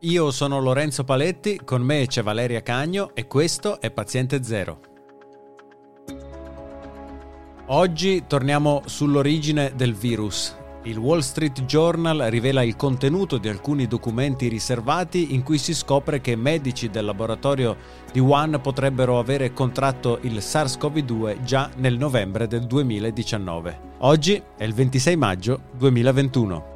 Io sono Lorenzo Paletti, con me c'è Valeria Cagno e questo è Paziente Zero. Oggi torniamo sull'origine del virus. Il Wall Street Journal rivela il contenuto di alcuni documenti riservati in cui si scopre che medici del laboratorio di Wuhan potrebbero avere contratto il SARS-CoV-2 già nel novembre del 2019. Oggi è il 26 maggio 2021.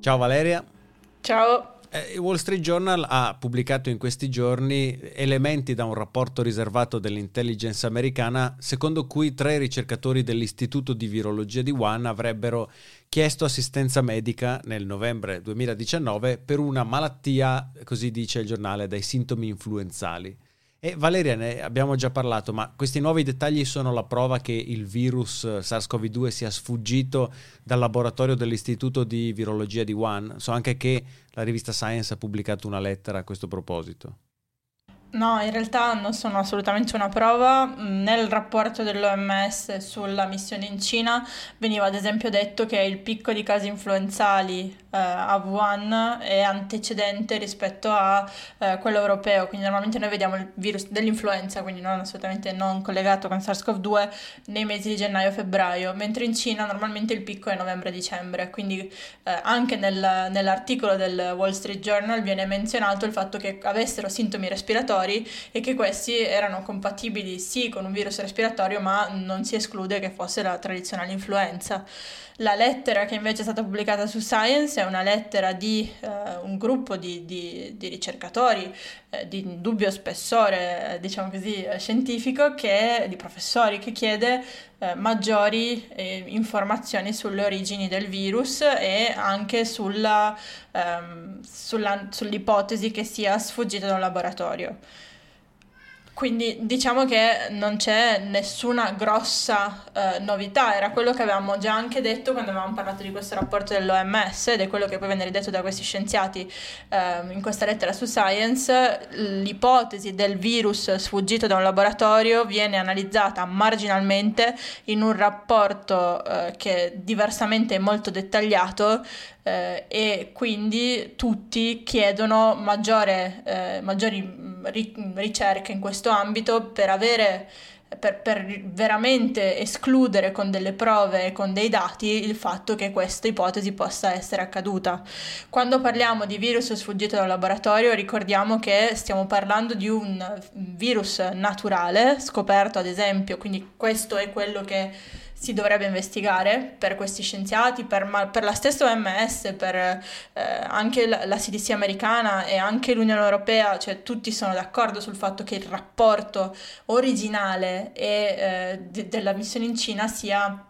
Ciao Valeria. Ciao. Eh, il Wall Street Journal ha pubblicato in questi giorni elementi da un rapporto riservato dell'intelligence americana secondo cui tre ricercatori dell'Istituto di Virologia di Wuhan avrebbero chiesto assistenza medica nel novembre 2019 per una malattia, così dice il giornale, dai sintomi influenzali. E Valeria, ne abbiamo già parlato, ma questi nuovi dettagli sono la prova che il virus SARS-CoV-2 sia sfuggito dal laboratorio dell'Istituto di Virologia di Wuhan. So anche che la rivista Science ha pubblicato una lettera a questo proposito. No, in realtà non sono assolutamente una prova. Nel rapporto dell'OMS sulla missione in Cina veniva ad esempio detto che il picco di casi influenzali eh, a Wuhan è antecedente rispetto a eh, quello europeo, quindi normalmente noi vediamo il virus dell'influenza, quindi non assolutamente non collegato con SARS-CoV-2 nei mesi di gennaio-febbraio, mentre in Cina normalmente il picco è novembre-dicembre, quindi eh, anche nel, nell'articolo del Wall Street Journal viene menzionato il fatto che avessero sintomi respiratori respiratori e che questi erano compatibili sì con un virus respiratorio ma non si esclude che fosse la tradizionale influenza. La lettera che invece è stata pubblicata su Science è una lettera di uh, un gruppo di, di, di ricercatori eh, di dubbio spessore, diciamo così, scientifico, che, di professori che chiede eh, maggiori eh, informazioni sulle origini del virus e anche sulla, ehm, sulla, sull'ipotesi che sia sfuggito da un laboratorio. Quindi diciamo che non c'è nessuna grossa eh, novità, era quello che avevamo già anche detto quando avevamo parlato di questo rapporto dell'OMS ed è quello che poi venne ridetto da questi scienziati eh, in questa lettera su Science. L'ipotesi del virus sfuggito da un laboratorio viene analizzata marginalmente in un rapporto eh, che diversamente è molto dettagliato eh, e quindi tutti chiedono maggiore, eh, maggiori mm, ri- ricerche in questo ambito per avere per, per, veramente escludere con delle prove e con dei dati il fatto che questa ipotesi possa essere accaduta. Quando parliamo di virus sfuggito dal laboratorio ricordiamo che stiamo parlando di un virus naturale scoperto ad esempio, quindi questo è quello che si dovrebbe investigare per questi scienziati, per, ma, per la stessa OMS, per eh, anche la, la, CDC americana e anche l'Unione Europea, cioè tutti sono d'accordo sul fatto che il rapporto originale e, eh, de, della missione in Cina sia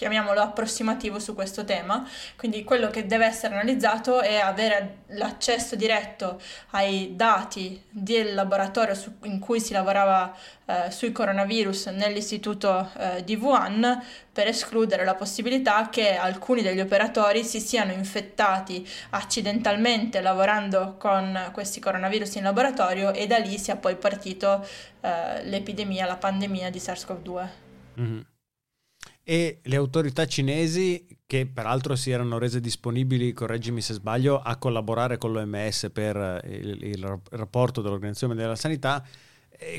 chiamiamolo approssimativo su questo tema, quindi quello che deve essere analizzato è avere l'accesso diretto ai dati del laboratorio su, in cui si lavorava eh, sui coronavirus nell'istituto eh, di Wuhan per escludere la possibilità che alcuni degli operatori si siano infettati accidentalmente lavorando con questi coronavirus in laboratorio e da lì sia poi partito eh, l'epidemia, la pandemia di SARS-CoV-2. Mm-hmm e le autorità cinesi, che peraltro si erano rese disponibili, correggimi se sbaglio, a collaborare con l'OMS per eh, il, il rapporto dell'Organizzazione della Sanità,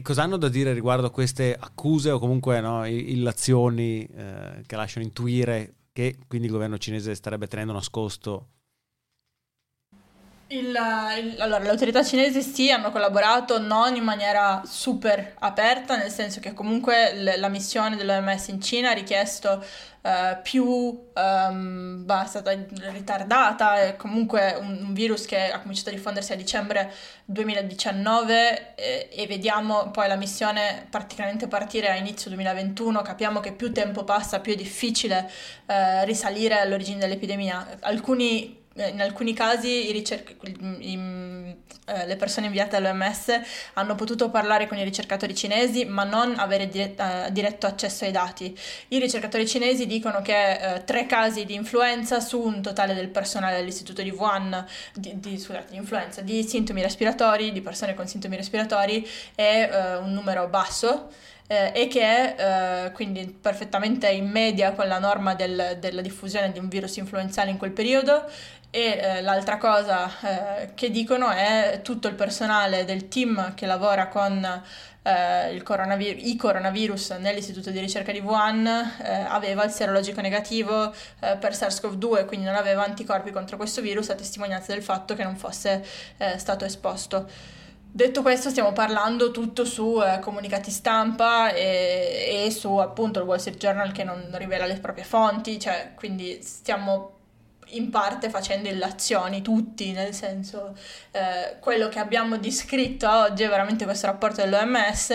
cosa hanno da dire riguardo a queste accuse o comunque no, illazioni eh, che lasciano intuire che quindi il governo cinese starebbe tenendo nascosto il, il, allora, le autorità cinesi sì hanno collaborato non in maniera super aperta, nel senso che comunque l- la missione dell'OMS in Cina ha richiesto uh, più, um, bah, è stata ritardata, è comunque un, un, virus che ha cominciato a diffondersi a dicembre 2019 e, e vediamo poi la missione praticamente partire a inizio 2021, capiamo che più tempo passa più è difficile uh, risalire all'origine dell'epidemia. Alcuni eh, in alcuni casi ricerc- i, eh, le persone inviate all'OMS hanno potuto parlare con i ricercatori cinesi ma non avere eh, diretto accesso ai dati. I ricercatori cinesi dicono che eh, tre casi di influenza su un totale del personale dell'istituto di Wuhan, di, di, scusate, di influenza, di sintomi respiratori, di persone con sintomi respiratori è eh, un numero basso eh, e che eh, quindi perfettamente in media con la norma del, della diffusione di un virus influenzale in quel periodo e eh, l'altra cosa eh, che dicono è tutto il personale del team che lavora con eh, coronavir- i coronavirus nell'istituto di ricerca di Wuhan eh, aveva il serologico negativo eh, per SARS-CoV-2, quindi non aveva anticorpi contro questo virus a testimonianza del fatto che non fosse eh, stato esposto. Detto questo, stiamo parlando tutto su eh, comunicati stampa e, e, su appunto il Wall Street Journal che non rivela le proprie fonti, cioè quindi stiamo in parte facendo illazioni tutti, nel senso eh, quello che abbiamo descritto oggi è veramente questo rapporto dell'OMS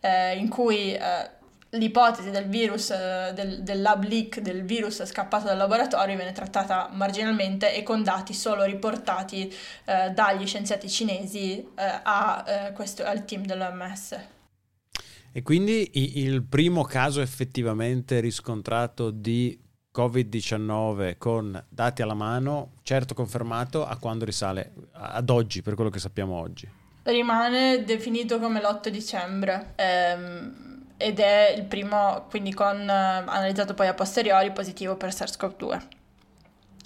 eh, in cui eh, l'ipotesi del virus, eh, del, del, lab leak del virus scappato dal laboratorio viene trattata marginalmente e con dati solo riportati eh, dagli scienziati cinesi eh, a, questo, al team dell'OMS. E quindi il primo caso effettivamente riscontrato di Covid-19 con dati alla mano, certo confermato, a quando risale? Ad oggi, per quello che sappiamo oggi. Rimane definito come l'8 dicembre. Ehm, ed è il primo, quindi con eh, analizzato poi a posteriori, positivo per SARS-CoV-2.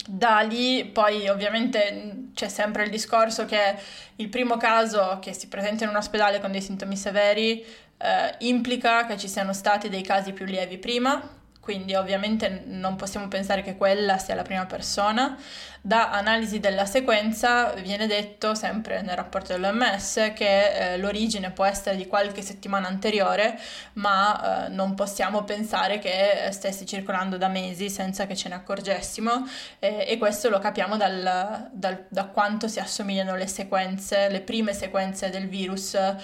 Da lì poi ovviamente c'è sempre il discorso che il primo caso che si presenta in un ospedale con dei sintomi severi eh, implica che ci siano stati dei casi più lievi prima, quindi ovviamente non possiamo pensare che quella sia la prima persona. Da analisi della sequenza viene detto, sempre nel rapporto dell'OMS, che eh, l'origine può essere di qualche settimana anteriore, ma eh, non possiamo pensare che stessi circolando da mesi senza che ce ne accorgessimo eh, e questo lo capiamo dal, dal, da quanto si assomigliano le sequenze, le prime sequenze del virus eh,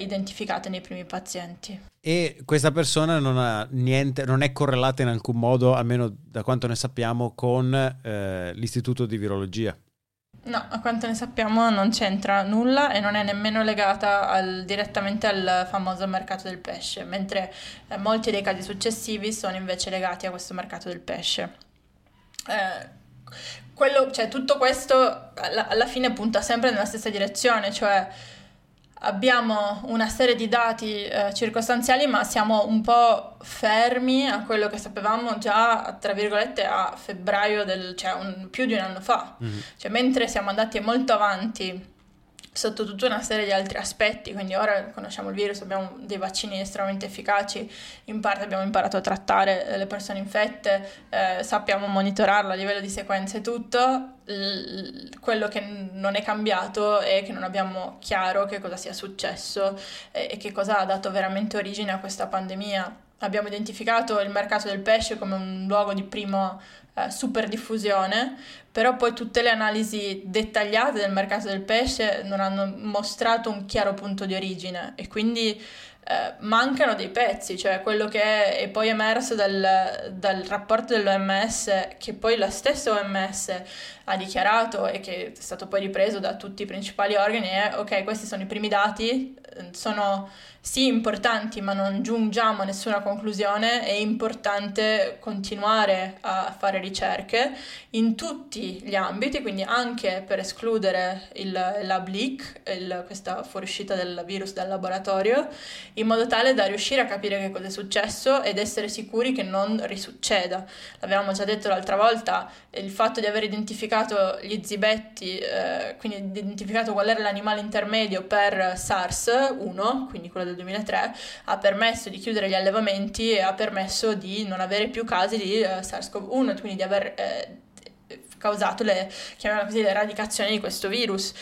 identificate nei primi pazienti e questa persona non, niente, non, è correlata in alcun modo, almeno da quanto ne sappiamo, con eh, l'istituto di virologia. No, a quanto ne sappiamo non c'entra nulla e non è nemmeno legata al, direttamente al famoso mercato del pesce, mentre eh, molti dei casi successivi sono invece legati a questo mercato del pesce. Eh, quello, cioè, tutto questo alla, alla fine punta sempre nella stessa direzione, cioè abbiamo una serie di dati eh, circostanziali, ma siamo un po' fermi a quello che sapevamo già, tra virgolette, a febbraio del, cioè un, più di un anno fa. Mm-hmm. Cioè, mentre siamo andati molto avanti sotto tutta una serie di altri aspetti, quindi ora conosciamo il virus, abbiamo dei vaccini estremamente efficaci, in parte abbiamo imparato a trattare eh, le persone infette, eh, sappiamo monitorarlo a livello di sequenze e tutto, L- quello che non è cambiato è che non abbiamo chiaro che cosa sia successo e, e che cosa ha dato veramente origine a questa pandemia. Abbiamo identificato il mercato del pesce come un luogo di primo eh, super diffusione, però poi tutte le analisi dettagliate del mercato del pesce non hanno mostrato un chiaro punto di origine e quindi eh, mancano dei pezzi, cioè quello che è, poi emerso dal, dal, rapporto dell'OMS, che poi la stessa OMS ha dichiarato e che è stato poi ripreso da tutti i principali organi, è ok, questi sono i primi dati, sono sì importanti ma non giungiamo a nessuna conclusione, è importante continuare a fare ricerche in tutti gli ambiti, quindi anche per escludere il lab leak, il, questa fuoriuscita del virus dal laboratorio, in modo tale da riuscire a capire che cosa è successo ed essere sicuri che non risucceda. L'avevamo già detto l'altra volta, il fatto di aver identificato gli zibetti, eh, quindi identificato qual era l'animale intermedio per SARS-1, quindi quello del del 2003 ha permesso di chiudere gli allevamenti e ha permesso di non avere più casi di eh, SARS-CoV-1, quindi di aver eh, causato le, così, l'eradicazione di questo virus.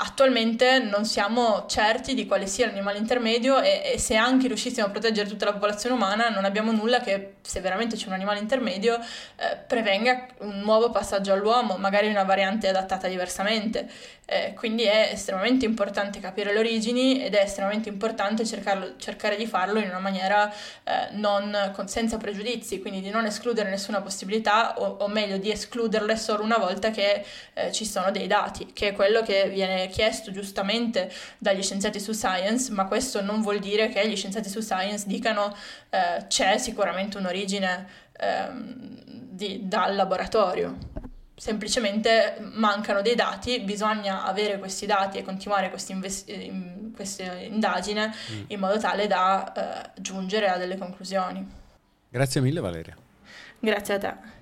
Attualmente non siamo certi di quale sia l'animale intermedio e, e, se anche riuscissimo a proteggere tutta la popolazione umana non abbiamo nulla che, se veramente c'è un animale intermedio, eh, prevenga un nuovo passaggio all'uomo, magari una variante adattata diversamente. Eh, quindi è estremamente importante capire le origini ed è estremamente importante cercarlo, cercare di farlo in una maniera eh, non, con, senza pregiudizi, quindi di non escludere nessuna possibilità o, o meglio di escluderle solo una volta che eh, ci sono dei dati, che è quello che viene chiesto giustamente dagli scienziati su Science, ma questo non vuol dire che gli scienziati su Science dicano eh, c'è sicuramente un'origine ehm, di, dal laboratorio semplicemente mancano dei dati, bisogna avere questi dati e continuare invest- questa indagine mm. in modo tale da eh, giungere a delle conclusioni. Grazie mille Valeria. Grazie a te.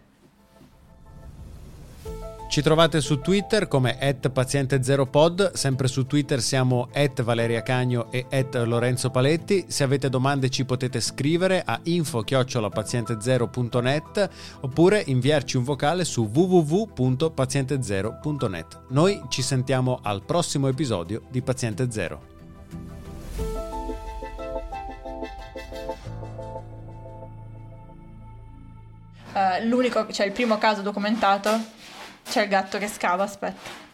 Ci trovate su Twitter come paziente0pod, sempre su Twitter siamo Valeria Cagno e Lorenzo Paletti. Se avete domande ci potete scrivere a info-paziente0.net oppure inviarci un vocale su www.paziente0.net. Noi ci sentiamo al prossimo episodio di Paziente Zero. Uh, l'unico, cioè il primo caso documentato c'è il gatto che scava, aspetta.